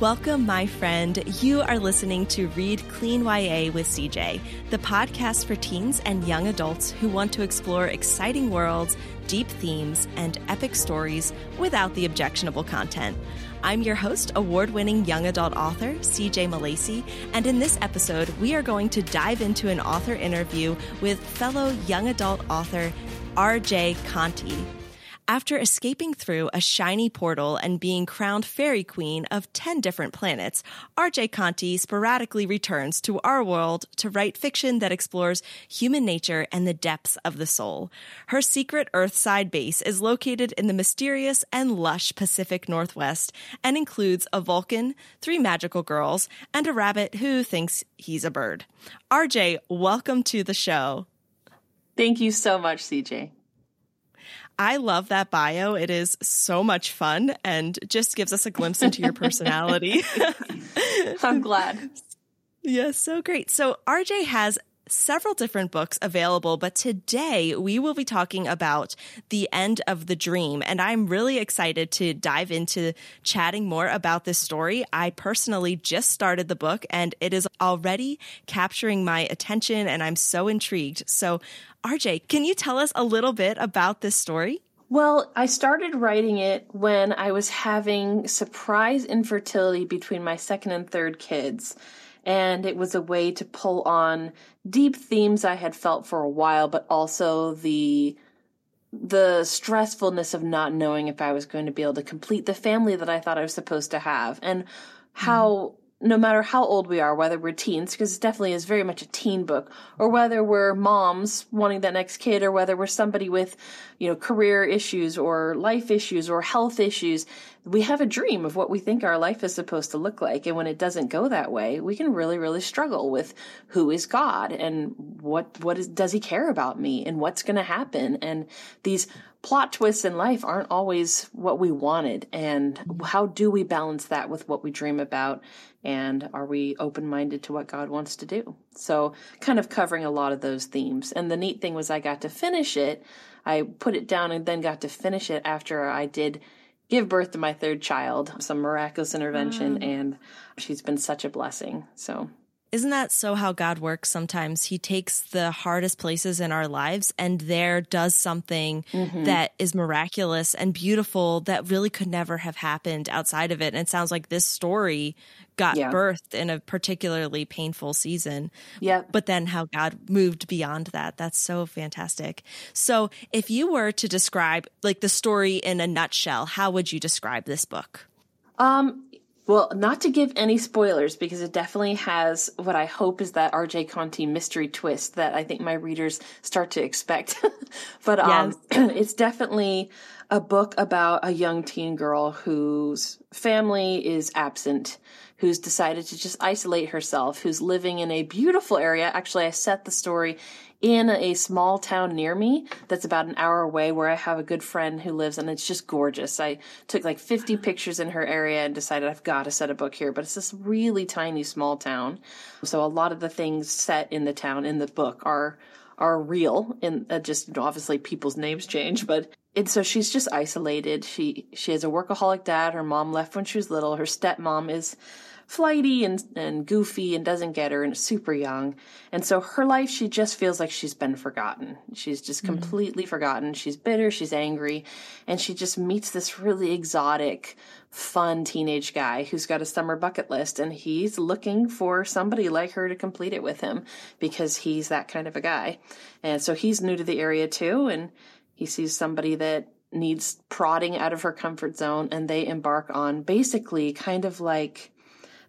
Welcome, my friend. You are listening to Read Clean YA with CJ, the podcast for teens and young adults who want to explore exciting worlds, deep themes, and epic stories without the objectionable content. I'm your host, award winning young adult author, CJ Milacci, and in this episode, we are going to dive into an author interview with fellow young adult author RJ Conte. After escaping through a shiny portal and being crowned fairy queen of 10 different planets, RJ Conte sporadically returns to our world to write fiction that explores human nature and the depths of the soul. Her secret Earthside base is located in the mysterious and lush Pacific Northwest and includes a Vulcan, three magical girls, and a rabbit who thinks he's a bird. RJ, welcome to the show. Thank you so much, CJ. I love that bio. It is so much fun and just gives us a glimpse into your personality. I'm glad. Yes, so great. So RJ has several different books available, but today we will be talking about The End of the Dream. And I'm really excited to dive into chatting more about this story. I personally just started the book and it is already capturing my attention and I'm so intrigued. So RJ, can you tell us a little bit about this story? Well, I started writing it when I was having surprise infertility between my second and third kids. And it was a way to pull on deep themes I had felt for a while, but also the the stressfulness of not knowing if I was going to be able to complete the family that I thought I was supposed to have and how mm-hmm. No matter how old we are, whether we're teens, because it definitely is very much a teen book, or whether we're moms wanting that next kid, or whether we're somebody with, you know, career issues or life issues or health issues, we have a dream of what we think our life is supposed to look like. And when it doesn't go that way, we can really, really struggle with who is God and what, what is, does he care about me and what's going to happen? And these plot twists in life aren't always what we wanted. And how do we balance that with what we dream about? And are we open minded to what God wants to do? So, kind of covering a lot of those themes. And the neat thing was, I got to finish it. I put it down and then got to finish it after I did give birth to my third child, some miraculous intervention, mm. and she's been such a blessing. So, isn't that so how God works sometimes? He takes the hardest places in our lives and there does something mm-hmm. that is miraculous and beautiful that really could never have happened outside of it. And it sounds like this story got yeah. birthed in a particularly painful season. Yeah. But then how God moved beyond that. That's so fantastic. So if you were to describe like the story in a nutshell, how would you describe this book? Um, well, not to give any spoilers because it definitely has what I hope is that RJ Conte mystery twist that I think my readers start to expect. but um, yes. it's definitely a book about a young teen girl whose family is absent, who's decided to just isolate herself, who's living in a beautiful area. Actually, I set the story in a small town near me that's about an hour away where I have a good friend who lives and it's just gorgeous. I took like 50 pictures in her area and decided I've got to set a book here, but it's this really tiny small town. So a lot of the things set in the town in the book are are real and uh, just obviously people's names change, but and so she's just isolated. She she has a workaholic dad. Her mom left when she was little. Her stepmom is flighty and, and goofy and doesn't get her and super young. And so her life, she just feels like she's been forgotten. She's just mm-hmm. completely forgotten. She's bitter, she's angry, and she just meets this really exotic, fun teenage guy who's got a summer bucket list and he's looking for somebody like her to complete it with him because he's that kind of a guy. And so he's new to the area too and he sees somebody that needs prodding out of her comfort zone and they embark on basically kind of like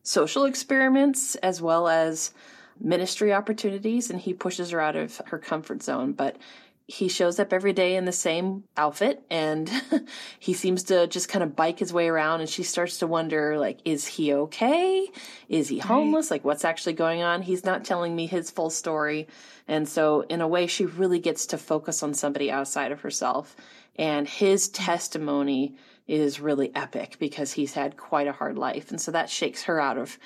social experiments as well as ministry opportunities and he pushes her out of her comfort zone. But he shows up every day in the same outfit and he seems to just kind of bike his way around and she starts to wonder like is he okay is he homeless right. like what's actually going on he's not telling me his full story and so in a way she really gets to focus on somebody outside of herself and his testimony is really epic because he's had quite a hard life. And so that shakes her out of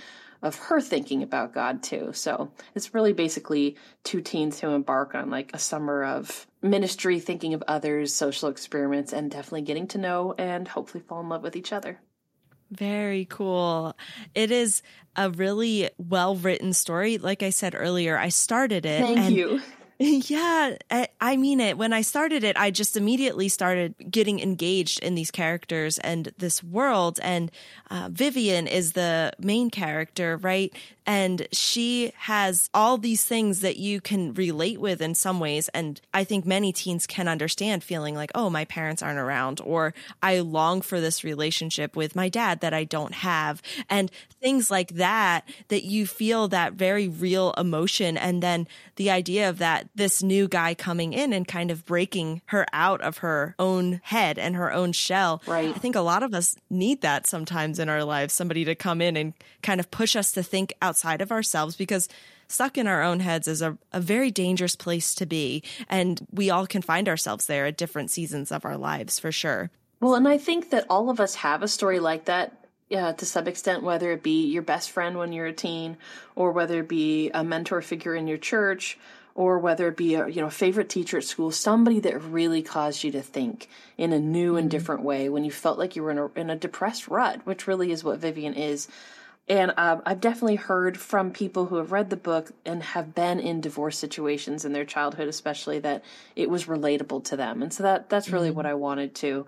of her thinking about God too. So it's really basically two teens who embark on like a summer of ministry, thinking of others, social experiments, and definitely getting to know and hopefully fall in love with each other. Very cool. It is a really well written story. Like I said earlier, I started it. Thank you. Yeah, I mean it. When I started it, I just immediately started getting engaged in these characters and this world. And uh, Vivian is the main character, right? And she has all these things that you can relate with in some ways. And I think many teens can understand feeling like, oh, my parents aren't around, or I long for this relationship with my dad that I don't have. And things like that, that you feel that very real emotion. And then the idea of that, this new guy coming in and kind of breaking her out of her own head and her own shell. Right. I think a lot of us need that sometimes in our lives, somebody to come in and kind of push us to think outside of ourselves because stuck in our own heads is a, a very dangerous place to be. And we all can find ourselves there at different seasons of our lives for sure. Well, and I think that all of us have a story like that uh, to some extent, whether it be your best friend when you're a teen, or whether it be a mentor figure in your church, or whether it be a you know favorite teacher at school, somebody that really caused you to think in a new and mm-hmm. different way when you felt like you were in a in a depressed rut, which really is what Vivian is. And um, I've definitely heard from people who have read the book and have been in divorce situations in their childhood, especially that it was relatable to them. And so that that's really mm-hmm. what I wanted to.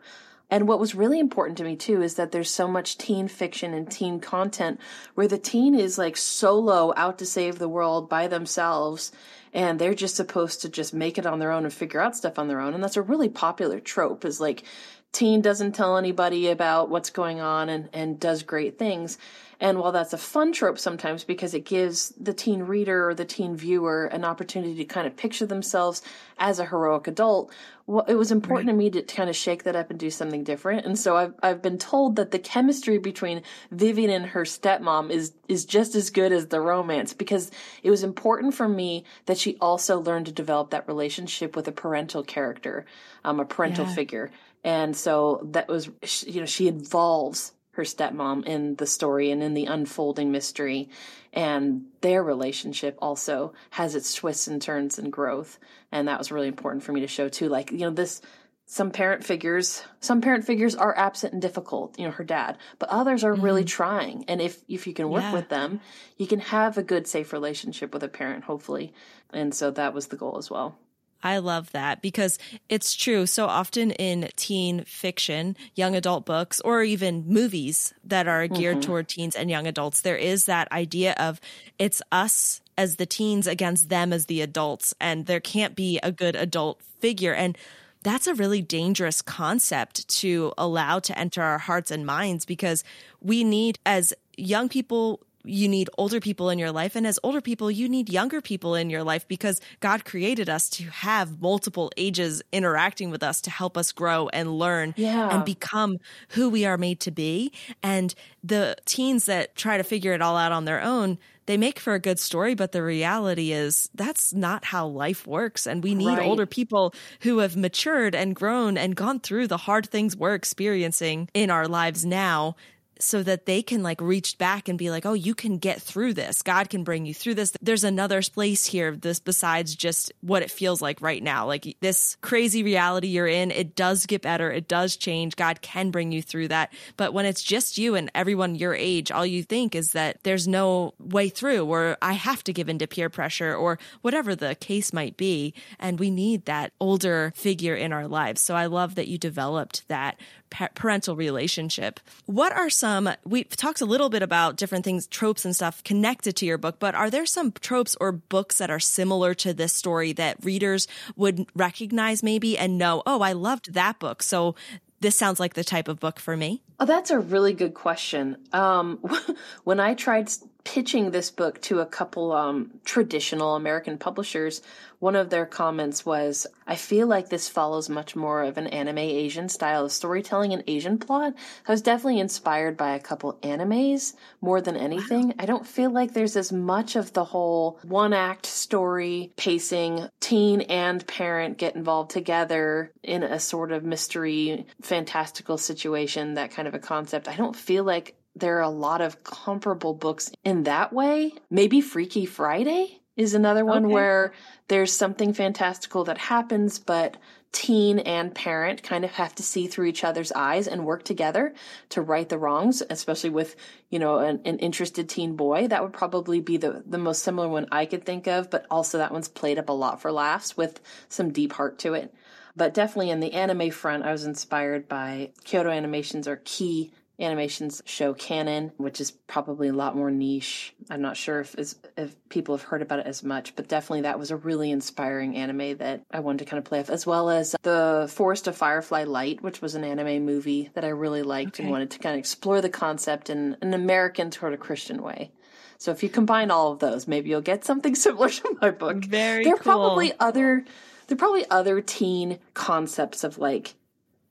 And what was really important to me too is that there's so much teen fiction and teen content where the teen is like solo out to save the world by themselves and they're just supposed to just make it on their own and figure out stuff on their own. And that's a really popular trope is like teen doesn't tell anybody about what's going on and, and does great things. And while that's a fun trope sometimes because it gives the teen reader or the teen viewer an opportunity to kind of picture themselves as a heroic adult, well, it was important right. to me to kind of shake that up and do something different. And so I've I've been told that the chemistry between Vivian and her stepmom is is just as good as the romance because it was important for me that she also learned to develop that relationship with a parental character, um, a parental yeah. figure. And so that was, you know, she involves her stepmom in the story and in the unfolding mystery. And their relationship also has its twists and turns and growth. And that was really important for me to show too. Like, you know, this, some parent figures, some parent figures are absent and difficult, you know, her dad, but others are mm-hmm. really trying. And if, if you can work yeah. with them, you can have a good, safe relationship with a parent, hopefully. And so that was the goal as well. I love that because it's true. So often in teen fiction, young adult books, or even movies that are geared mm-hmm. toward teens and young adults, there is that idea of it's us as the teens against them as the adults, and there can't be a good adult figure. And that's a really dangerous concept to allow to enter our hearts and minds because we need, as young people, you need older people in your life. And as older people, you need younger people in your life because God created us to have multiple ages interacting with us to help us grow and learn yeah. and become who we are made to be. And the teens that try to figure it all out on their own, they make for a good story, but the reality is that's not how life works. And we need right. older people who have matured and grown and gone through the hard things we're experiencing in our lives now so that they can like reach back and be like, oh, you can get through this. God can bring you through this. There's another place here, this besides just what it feels like right now. Like this crazy reality you're in, it does get better. It does change. God can bring you through that. But when it's just you and everyone your age, all you think is that there's no way through or I have to give into peer pressure or whatever the case might be. And we need that older figure in our lives. So I love that you developed that parental relationship. What are some, we've talked a little bit about different things, tropes and stuff connected to your book, but are there some tropes or books that are similar to this story that readers would recognize maybe and know, oh, I loved that book. So this sounds like the type of book for me? Oh, that's a really good question. Um, when I tried pitching this book to a couple um, traditional American publishers, one of their comments was, I feel like this follows much more of an anime Asian style of storytelling and Asian plot. I was definitely inspired by a couple animes more than anything. Wow. I don't feel like there's as much of the whole one act story pacing, teen and parent get involved together in a sort of mystery, fantastical situation, that kind of a concept. I don't feel like there are a lot of comparable books in that way. Maybe Freaky Friday? is another one okay. where there's something fantastical that happens, but teen and parent kind of have to see through each other's eyes and work together to right the wrongs, especially with, you know, an, an, interested teen boy. That would probably be the, the most similar one I could think of, but also that one's played up a lot for laughs with some deep heart to it. But definitely in the anime front, I was inspired by Kyoto Animations or Key animations show Kanon, which is probably a lot more niche. I'm not sure if if people have heard about it as much, but definitely that was a really inspiring anime that I wanted to kind of play off, as well as the Forest of Firefly Light, which was an anime movie that I really liked okay. and wanted to kind of explore the concept in an American sort of Christian way. So if you combine all of those, maybe you'll get something similar to my book. Very there are cool. probably other there are probably other teen concepts of like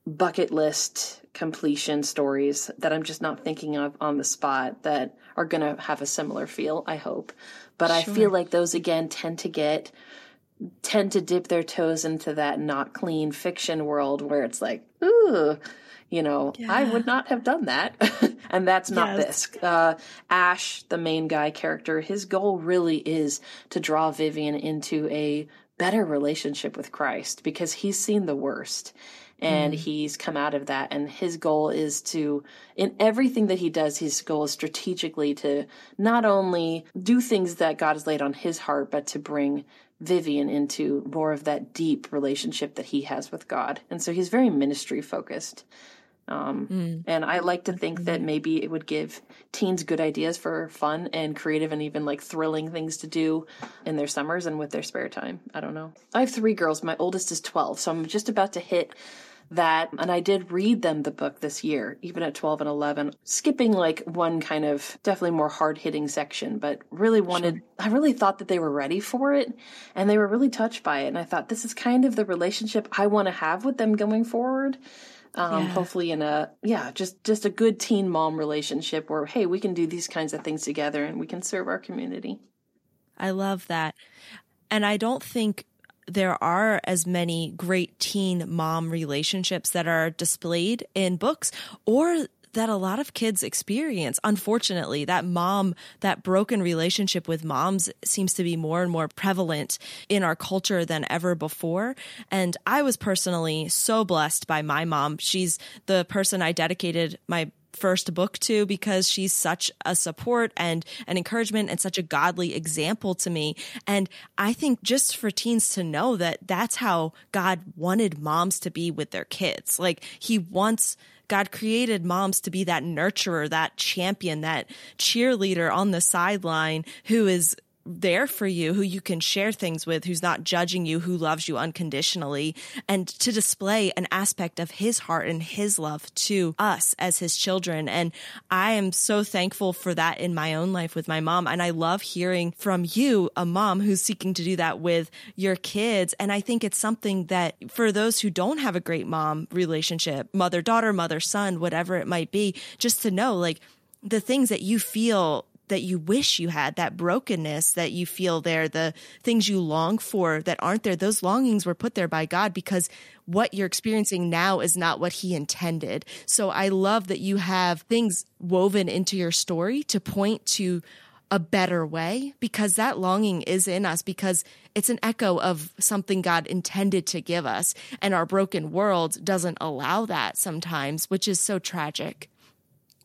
bucket list completion stories that I'm just not thinking of on the spot that are going to have a similar feel, I hope. But sure. I feel like those again tend to get tend to dip their toes into that not clean fiction world where it's like, ooh, you know, yeah. I would not have done that. and that's not yes. this. Uh, Ash, the main guy character, his goal really is to draw Vivian into a better relationship with Christ because he's seen the worst and mm. he's come out of that. And his goal is to in everything that he does his goal is strategically to not only do things that god has laid on his heart but to bring vivian into more of that deep relationship that he has with god. And so he's very ministry focused um, mm. And I like to think that maybe it would give teens good ideas for fun and creative and even like thrilling things to do in their summers and with their spare time. I don't know. I have three girls. My oldest is 12, so I'm just about to hit that and I did read them the book this year, even at 12 and 11, skipping like one kind of definitely more hard hitting section, but really wanted, sure. I really thought that they were ready for it and they were really touched by it. And I thought this is kind of the relationship I want to have with them going forward. Um, yeah. hopefully in a yeah just just a good teen mom relationship where hey we can do these kinds of things together and we can serve our community i love that and i don't think there are as many great teen mom relationships that are displayed in books or that a lot of kids experience. Unfortunately, that mom, that broken relationship with moms seems to be more and more prevalent in our culture than ever before. And I was personally so blessed by my mom. She's the person I dedicated my first book to because she's such a support and an encouragement and such a godly example to me. And I think just for teens to know that that's how God wanted moms to be with their kids. Like he wants God created moms to be that nurturer, that champion, that cheerleader on the sideline who is there for you, who you can share things with, who's not judging you, who loves you unconditionally, and to display an aspect of his heart and his love to us as his children. And I am so thankful for that in my own life with my mom. And I love hearing from you, a mom who's seeking to do that with your kids. And I think it's something that for those who don't have a great mom relationship, mother daughter, mother son, whatever it might be, just to know like, the things that you feel that you wish you had, that brokenness that you feel there, the things you long for that aren't there, those longings were put there by God because what you're experiencing now is not what He intended. So I love that you have things woven into your story to point to a better way because that longing is in us because it's an echo of something God intended to give us. And our broken world doesn't allow that sometimes, which is so tragic.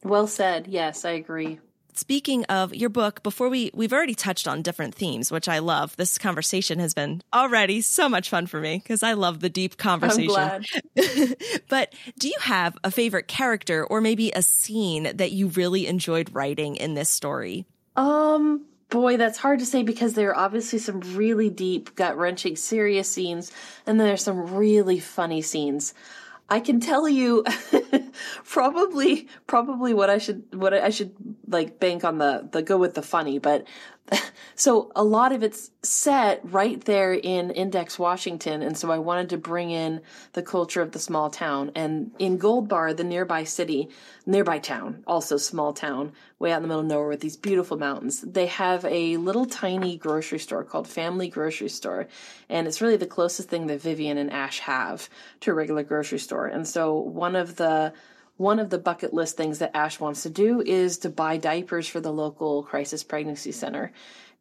Well said. Yes, I agree speaking of your book, before we we've already touched on different themes, which I love. This conversation has been already so much fun for me because I love the deep conversation. but do you have a favorite character or maybe a scene that you really enjoyed writing in this story? Um boy, that's hard to say because there are obviously some really deep, gut wrenching, serious scenes, and then there's some really funny scenes. I can tell you probably probably what I should what I should like bank on the the go with the funny, but so a lot of it's set right there in Index, Washington, and so I wanted to bring in the culture of the small town. And in Gold Bar, the nearby city, nearby town, also small town, way out in the middle of nowhere with these beautiful mountains, they have a little tiny grocery store called Family Grocery Store, and it's really the closest thing that Vivian and Ash have to a regular grocery store. And so one of the one of the bucket list things that Ash wants to do is to buy diapers for the local crisis pregnancy center.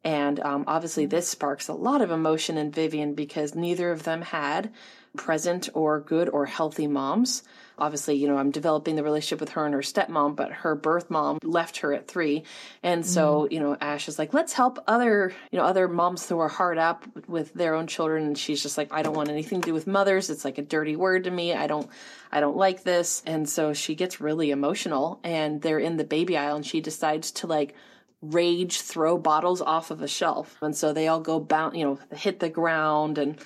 And um, obviously, this sparks a lot of emotion in Vivian because neither of them had present or good or healthy moms. Obviously, you know, I'm developing the relationship with her and her stepmom, but her birth mom left her at three. And so, mm. you know, Ash is like, let's help other, you know, other moms who are hard up with their own children. And she's just like, I don't want anything to do with mothers. It's like a dirty word to me. I don't, I don't like this. And so she gets really emotional and they're in the baby aisle and she decides to like, rage throw bottles off of a shelf. And so they all go bound you know hit the ground and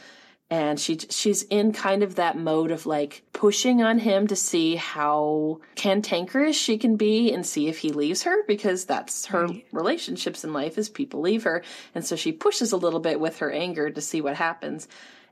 and she she's in kind of that mode of like pushing on him to see how cantankerous she can be and see if he leaves her because that's her right. relationships in life is people leave her. And so she pushes a little bit with her anger to see what happens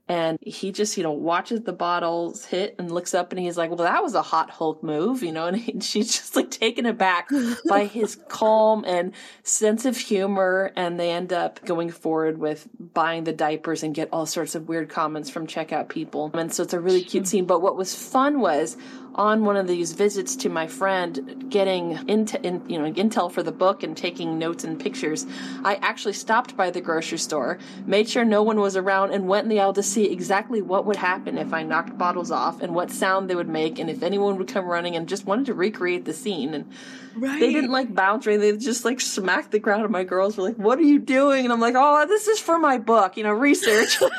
and he just, you know, watches the bottles hit and looks up and he's like, well, that was a hot Hulk move, you know, and he, she's just like taken aback by his calm and sense of humor. And they end up going forward with buying the diapers and get all sorts of weird comments from checkout people. And so it's a really cute scene. But what was fun was on one of these visits to my friend getting into in, you know intel for the book and taking notes and pictures i actually stopped by the grocery store made sure no one was around and went in the aisle to see exactly what would happen if i knocked bottles off and what sound they would make and if anyone would come running and just wanted to recreate the scene and right. they didn't like bounce or anything they just like smacked the ground and my girls were like what are you doing and i'm like oh this is for my book you know research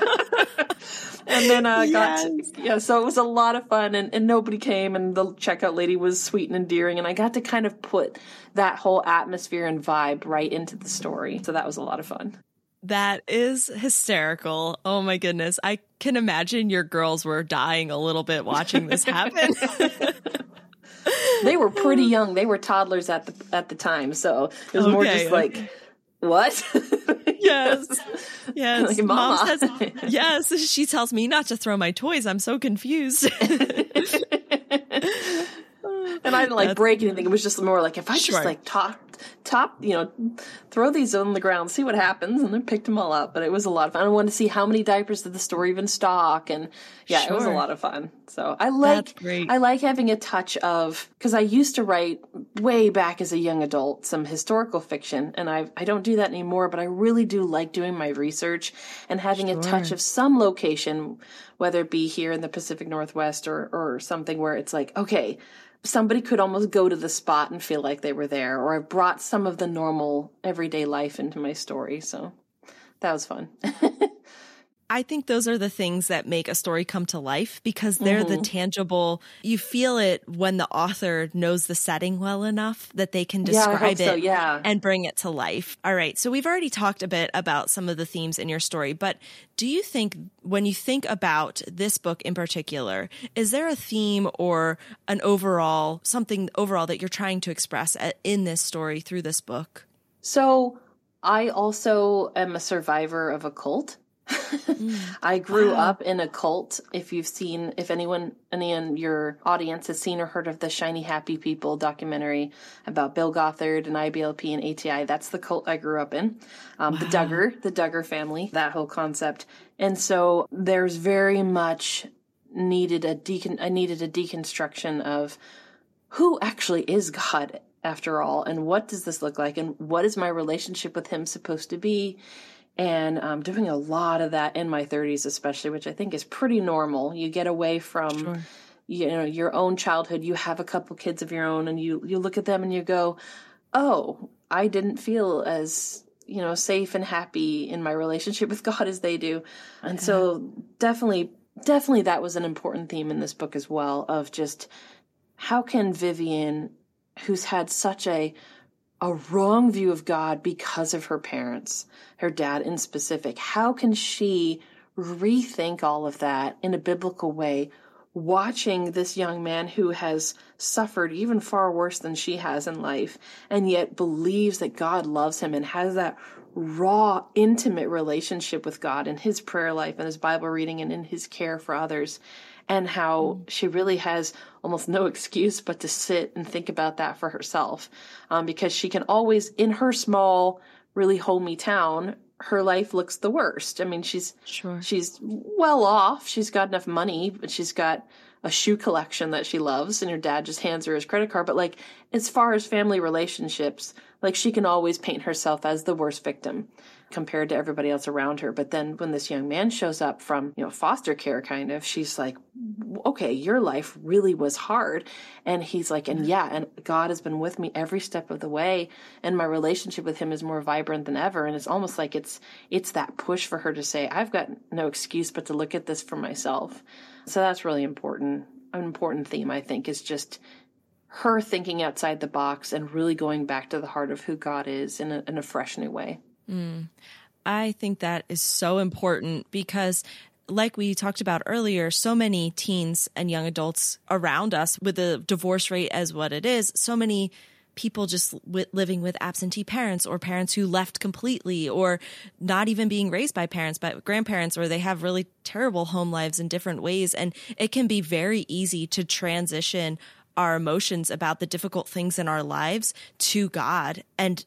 and then uh, yes. got to, yeah, so it was a lot of fun, and, and nobody came, and the checkout lady was sweet and endearing, and I got to kind of put that whole atmosphere and vibe right into the story, so that was a lot of fun. That is hysterical. Oh my goodness. I can imagine your girls were dying a little bit watching this happen. they were pretty young. They were toddlers at the at the time, so it was okay, more just like what? yes. Yes. Like, Mom says, yes. She tells me not to throw my toys. I'm so confused. I didn't like That's, break anything. It was just more like if I sure. just like talk top, you know, throw these on the ground, see what happens, and then picked them all up. But it was a lot of fun. I wanted to see how many diapers did the store even stock, and yeah, sure. it was a lot of fun. So I like I like having a touch of because I used to write way back as a young adult some historical fiction, and I I don't do that anymore. But I really do like doing my research and having sure. a touch of some location, whether it be here in the Pacific Northwest or or something where it's like okay somebody could almost go to the spot and feel like they were there, or I brought some of the normal everyday life into my story. So that was fun. I think those are the things that make a story come to life because they're mm-hmm. the tangible, you feel it when the author knows the setting well enough that they can describe yeah, it so, yeah. and bring it to life. All right. So we've already talked a bit about some of the themes in your story, but do you think when you think about this book in particular, is there a theme or an overall, something overall that you're trying to express in this story through this book? So I also am a survivor of a cult. I grew wow. up in a cult. If you've seen, if anyone, any in your audience has seen or heard of the Shiny Happy People documentary about Bill Gothard and IBLP and ATI, that's the cult I grew up in. Um, wow. The Duggar, the Duggar family, that whole concept. And so there's very much needed a decon, I needed a deconstruction of who actually is God after all, and what does this look like, and what is my relationship with Him supposed to be? And I'm doing a lot of that in my 30s, especially, which I think is pretty normal. You get away from. Sure. You know your own childhood. You have a couple kids of your own, and you you look at them and you go, "Oh, I didn't feel as you know safe and happy in my relationship with God as they do," and so uh-huh. definitely, definitely that was an important theme in this book as well. Of just how can Vivian, who's had such a a wrong view of God because of her parents, her dad in specific. How can she rethink all of that in a biblical way, watching this young man who has suffered even far worse than she has in life and yet believes that God loves him and has that raw, intimate relationship with God in his prayer life and his Bible reading and in his care for others? And how mm. she really has almost no excuse but to sit and think about that for herself um, because she can always in her small really homey town her life looks the worst i mean she's sure she's well off she's got enough money but she's got a shoe collection that she loves and her dad just hands her his credit card. But like, as far as family relationships, like she can always paint herself as the worst victim compared to everybody else around her. But then when this young man shows up from, you know, foster care kind of, she's like, okay, your life really was hard. And he's like, and yeah, and God has been with me every step of the way. And my relationship with him is more vibrant than ever. And it's almost like it's, it's that push for her to say, I've got no excuse but to look at this for myself. So that's really important. An important theme, I think, is just her thinking outside the box and really going back to the heart of who God is in a, in a fresh new way. Mm. I think that is so important because like we talked about earlier, so many teens and young adults around us with the divorce rate as what it is, so many people just living with absentee parents or parents who left completely or not even being raised by parents but grandparents or they have really terrible home lives in different ways and it can be very easy to transition our emotions about the difficult things in our lives to God and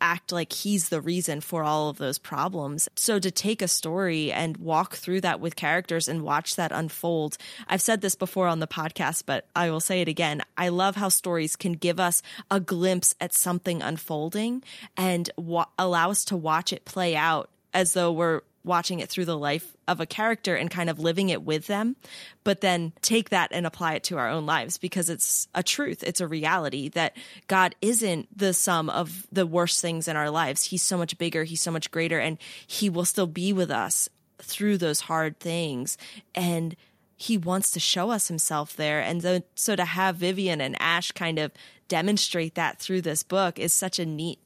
act like he's the reason for all of those problems. So to take a story and walk through that with characters and watch that unfold. I've said this before on the podcast, but I will say it again. I love how stories can give us a glimpse at something unfolding and wa- allow us to watch it play out as though we're watching it through the life of a character and kind of living it with them, but then take that and apply it to our own lives because it's a truth. It's a reality that God isn't the sum of the worst things in our lives. He's so much bigger. He's so much greater and he will still be with us through those hard things. And he wants to show us himself there. And so, so to have Vivian and Ash kind of demonstrate that through this book is such a neat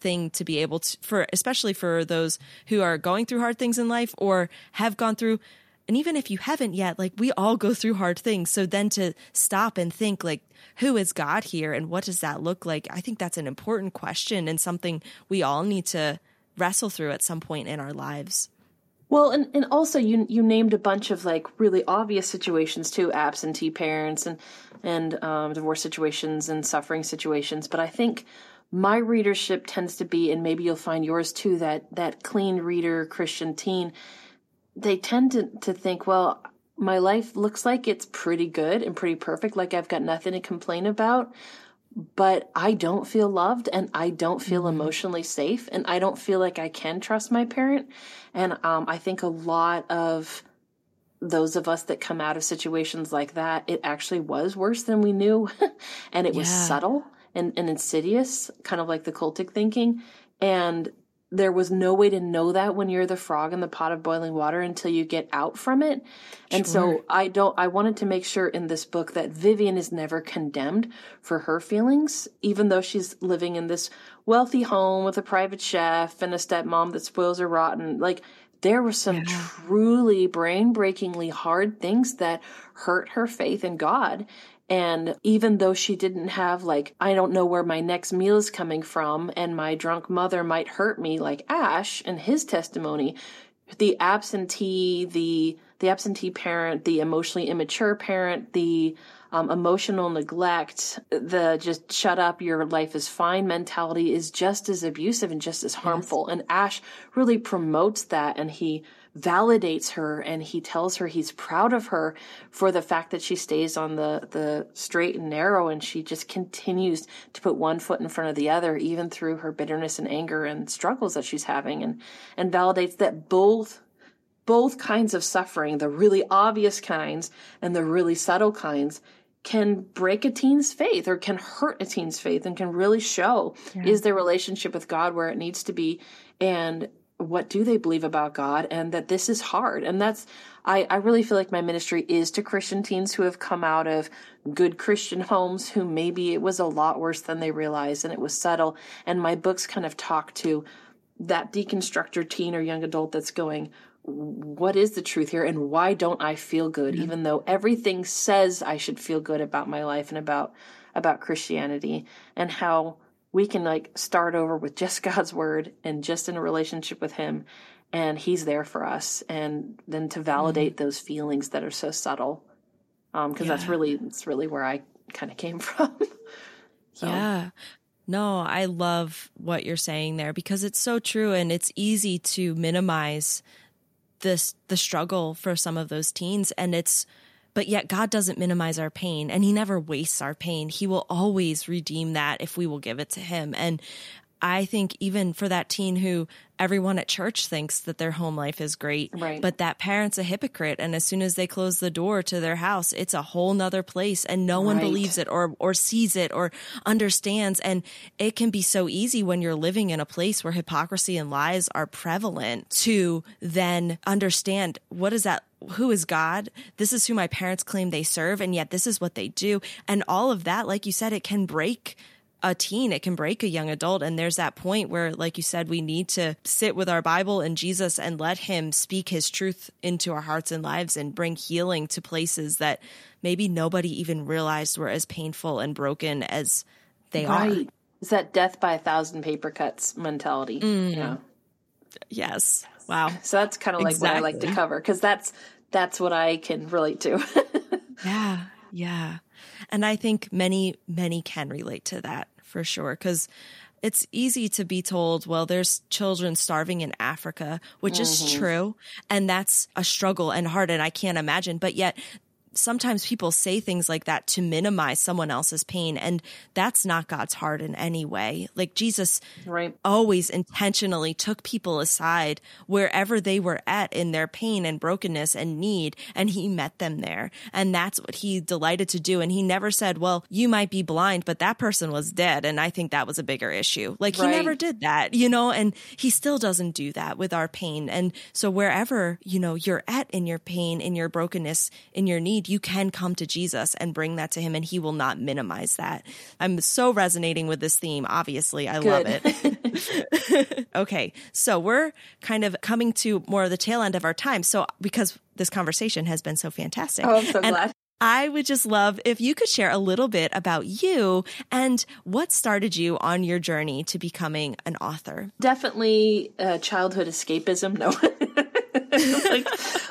thing to be able to for especially for those who are going through hard things in life or have gone through and even if you haven't yet like we all go through hard things. So then to stop and think like who is god here and what does that look like? I think that's an important question and something we all need to wrestle through at some point in our lives. Well, and, and also you you named a bunch of like really obvious situations too, absentee parents and and um, divorce situations and suffering situations. But I think my readership tends to be, and maybe you'll find yours too, that, that clean reader Christian teen, they tend to, to think, well, my life looks like it's pretty good and pretty perfect. Like I've got nothing to complain about, but I don't feel loved and I don't feel mm-hmm. emotionally safe and I don't feel like I can trust my parent. And, um, I think a lot of, those of us that come out of situations like that, it actually was worse than we knew. and it yeah. was subtle and, and insidious, kind of like the cultic thinking. And there was no way to know that when you're the frog in the pot of boiling water until you get out from it. And sure. so I don't, I wanted to make sure in this book that Vivian is never condemned for her feelings, even though she's living in this wealthy home with a private chef and a stepmom that spoils her rotten. Like, there were some yeah. truly brain breakingly hard things that hurt her faith in God. And even though she didn't have like, I don't know where my next meal is coming from and my drunk mother might hurt me like Ash and his testimony, the absentee, the, the absentee parent, the emotionally immature parent, the um, emotional neglect, the just shut up, your life is fine mentality is just as abusive and just as harmful. Yes. And Ash really promotes that and he validates her and he tells her he's proud of her for the fact that she stays on the, the straight and narrow and she just continues to put one foot in front of the other, even through her bitterness and anger and struggles that she's having and, and validates that both both kinds of suffering, the really obvious kinds and the really subtle kinds, can break a teen's faith or can hurt a teen's faith and can really show yeah. is their relationship with God where it needs to be and what do they believe about God and that this is hard. And that's, I, I really feel like my ministry is to Christian teens who have come out of good Christian homes who maybe it was a lot worse than they realized and it was subtle. And my books kind of talk to that deconstructor teen or young adult that's going, what is the truth here and why don't I feel good mm-hmm. even though everything says I should feel good about my life and about about Christianity and how we can like start over with just God's word and just in a relationship with him and he's there for us and then to validate mm-hmm. those feelings that are so subtle um because yeah. that's really it's really where I kind of came from. so. Yeah. No, I love what you're saying there because it's so true and it's easy to minimize this the struggle for some of those teens and it's but yet God doesn't minimize our pain and he never wastes our pain. He will always redeem that if we will give it to him. And I think even for that teen who everyone at church thinks that their home life is great, right. but that parent's a hypocrite. And as soon as they close the door to their house, it's a whole nother place and no one right. believes it or, or sees it or understands. And it can be so easy when you're living in a place where hypocrisy and lies are prevalent to then understand what is that who is God? This is who my parents claim they serve, and yet this is what they do. And all of that, like you said, it can break a teen, it can break a young adult. And there's that point where, like you said, we need to sit with our Bible and Jesus and let him speak his truth into our hearts and lives and bring healing to places that maybe nobody even realized were as painful and broken as they right. are. It's that death by a thousand paper cuts mentality. Mm. You know? Yes. Wow. So that's kind of like exactly. what I like to cover because that's that's what I can relate to. yeah. Yeah. And I think many, many can relate to that for sure. Cause it's easy to be told, well, there's children starving in Africa, which mm-hmm. is true. And that's a struggle and hard. And I can't imagine, but yet sometimes people say things like that to minimize someone else's pain and that's not God's heart in any way. Like Jesus right. always intentionally took people aside wherever they were at in their pain and brokenness and need and he met them there. And that's what he delighted to do and he never said, "Well, you might be blind, but that person was dead." And I think that was a bigger issue. Like he never did that, you know, and he still doesn't do that with our pain. And so wherever, you know, you're at in your pain, in your brokenness, in your need, need, you can come to Jesus and bring that to him and he will not minimize that. I'm so resonating with this theme. Obviously, I Good. love it. okay. So we're kind of coming to more of the tail end of our time. So because this conversation has been so fantastic. Oh, I'm so and glad. I would just love if you could share a little bit about you and what started you on your journey to becoming an author. Definitely uh, childhood escapism. No. like,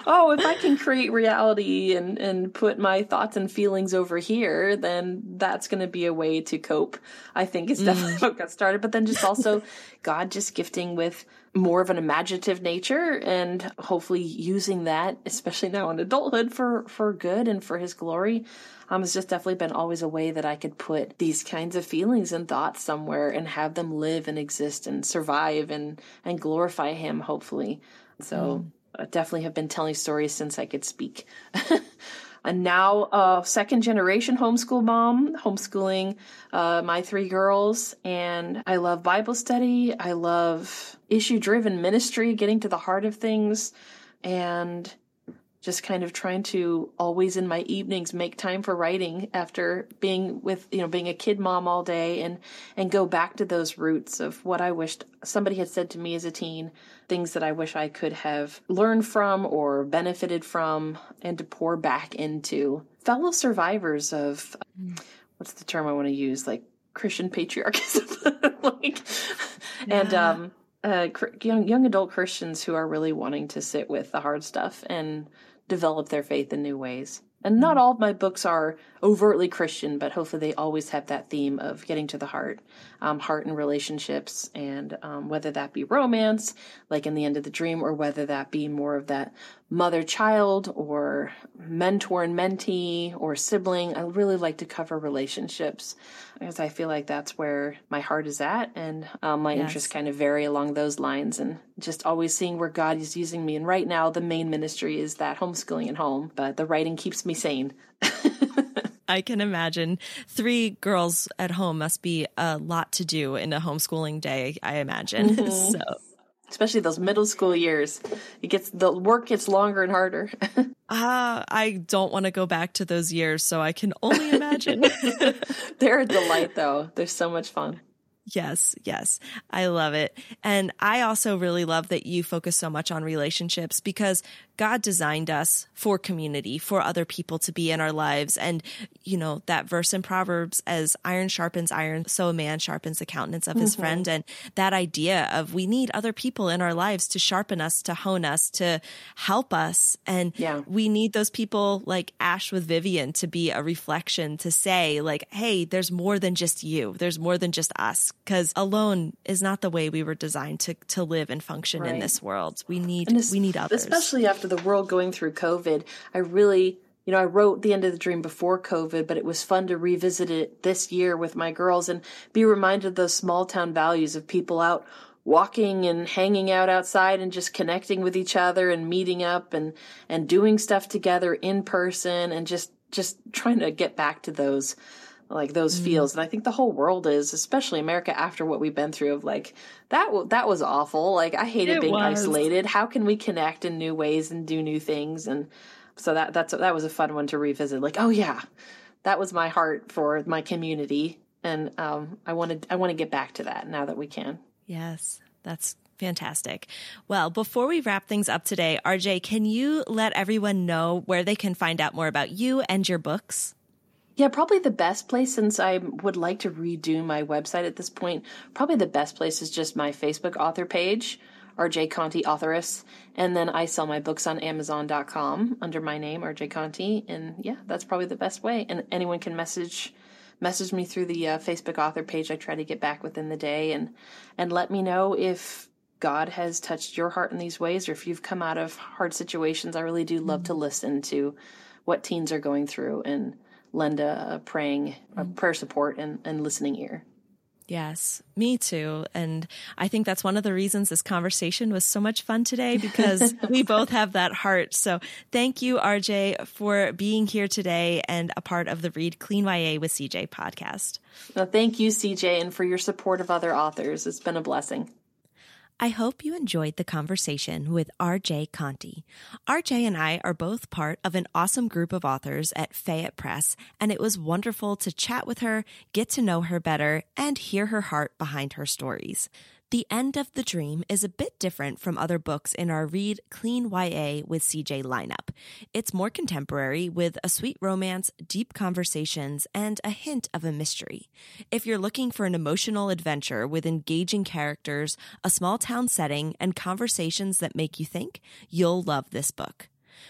oh, if I can create reality and, and put my thoughts and feelings over here, then that's going to be a way to cope. I think is definitely mm. what got started. But then just also God just gifting with more of an imaginative nature and hopefully using that, especially now in adulthood, for, for good and for his glory. Um, it's just definitely been always a way that I could put these kinds of feelings and thoughts somewhere and have them live and exist and survive and, and glorify him, hopefully. So mm. Definitely have been telling stories since I could speak. and now a second generation homeschool mom, homeschooling uh, my three girls. And I love Bible study. I love issue driven ministry, getting to the heart of things. And just kind of trying to always in my evenings make time for writing after being with you know being a kid mom all day and and go back to those roots of what I wished somebody had said to me as a teen things that I wish I could have learned from or benefited from and to pour back into. Fellow survivors of what's the term I want to use? Like Christian patriarchism. Like yeah. and um uh, young young adult Christians who are really wanting to sit with the hard stuff and develop their faith in new ways. And not mm-hmm. all of my books are overtly Christian, but hopefully they always have that theme of getting to the heart, um, heart and relationships, and um, whether that be romance, like in The End of the Dream, or whether that be more of that mother child or mentor and mentee or sibling. I really like to cover relationships because I feel like that's where my heart is at and um, my yes. interests kind of vary along those lines and just always seeing where God is using me. And right now, the main ministry is that homeschooling at home, but the writing keeps me sane. I can imagine. Three girls at home must be a lot to do in a homeschooling day, I imagine. Mm-hmm. So especially those middle school years. It gets the work gets longer and harder. Ah, uh, I don't want to go back to those years, so I can only imagine. They're a delight though. They're so much fun. Yes, yes. I love it. And I also really love that you focus so much on relationships because God designed us for community, for other people to be in our lives. And, you know, that verse in Proverbs, as iron sharpens iron, so a man sharpens the countenance of his mm-hmm. friend. And that idea of we need other people in our lives to sharpen us, to hone us, to help us. And yeah. we need those people like Ash with Vivian to be a reflection to say, like, hey, there's more than just you. There's more than just us. Cause alone is not the way we were designed to, to live and function right. in this world. We need, we need others. Especially after the world going through COVID, I really you know, I wrote The End of the Dream before COVID, but it was fun to revisit it this year with my girls and be reminded of those small town values of people out walking and hanging out outside and just connecting with each other and meeting up and and doing stuff together in person and just just trying to get back to those like those mm. feels and i think the whole world is especially america after what we've been through of like that that was awful like i hated it being was. isolated how can we connect in new ways and do new things and so that that's that was a fun one to revisit like oh yeah that was my heart for my community and um, i wanted i want to get back to that now that we can yes that's Fantastic. Well, before we wrap things up today, RJ, can you let everyone know where they can find out more about you and your books? Yeah, probably the best place since I would like to redo my website at this point. Probably the best place is just my Facebook author page, RJ Conte Authoress. And then I sell my books on Amazon.com under my name, RJ Conte. And yeah, that's probably the best way. And anyone can message message me through the uh, Facebook author page. I try to get back within the day and and let me know if God has touched your heart in these ways or if you've come out of hard situations. I really do love to listen to what teens are going through and lend a, praying, a mm-hmm. prayer support and, and listening ear. Yes, me too. And I think that's one of the reasons this conversation was so much fun today because we both have that heart. So thank you, RJ, for being here today and a part of the Read Clean YA with CJ podcast. Well, thank you, CJ, and for your support of other authors. It's been a blessing. I hope you enjoyed the conversation with RJ Conte. RJ and I are both part of an awesome group of authors at Fayette Press, and it was wonderful to chat with her, get to know her better, and hear her heart behind her stories. The End of the Dream is a bit different from other books in our Read Clean YA with CJ lineup. It's more contemporary with a sweet romance, deep conversations, and a hint of a mystery. If you're looking for an emotional adventure with engaging characters, a small town setting, and conversations that make you think, you'll love this book.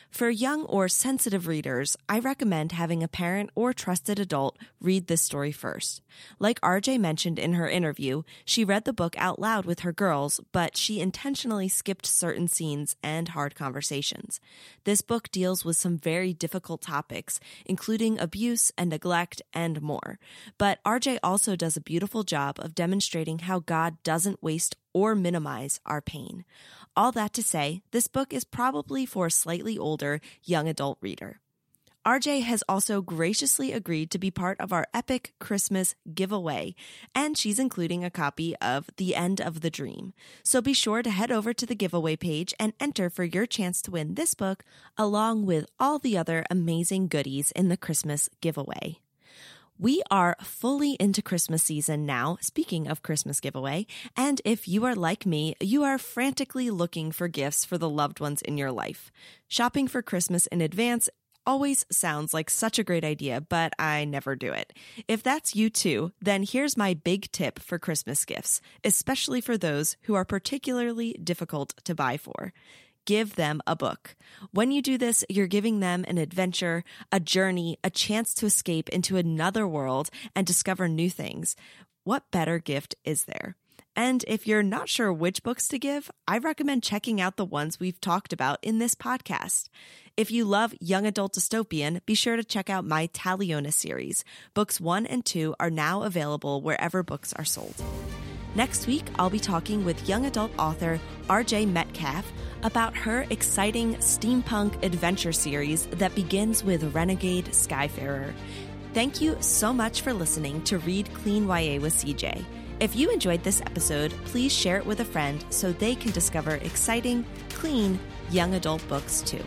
For young or sensitive readers, I recommend having a parent or trusted adult read this story first. Like RJ mentioned in her interview, she read the book out loud with her girls, but she intentionally skipped certain scenes and hard conversations. This book deals with some very difficult topics, including abuse and neglect and more. But RJ also does a beautiful job of demonstrating how God doesn't waste or minimize our pain. All that to say, this book is probably for a slightly older young adult reader. RJ has also graciously agreed to be part of our epic Christmas giveaway, and she's including a copy of The End of the Dream. So be sure to head over to the giveaway page and enter for your chance to win this book, along with all the other amazing goodies in the Christmas giveaway. We are fully into Christmas season now, speaking of Christmas giveaway. And if you are like me, you are frantically looking for gifts for the loved ones in your life. Shopping for Christmas in advance always sounds like such a great idea, but I never do it. If that's you too, then here's my big tip for Christmas gifts, especially for those who are particularly difficult to buy for give them a book. When you do this, you're giving them an adventure, a journey, a chance to escape into another world and discover new things. What better gift is there? And if you're not sure which books to give, I recommend checking out the ones we've talked about in this podcast. If you love young adult dystopian, be sure to check out my Taliona series. Books one and two are now available wherever books are sold. Next week, I'll be talking with young adult author RJ Metcalf about her exciting steampunk adventure series that begins with Renegade Skyfarer. Thank you so much for listening to Read Clean YA with CJ. If you enjoyed this episode, please share it with a friend so they can discover exciting, clean, young adult books too.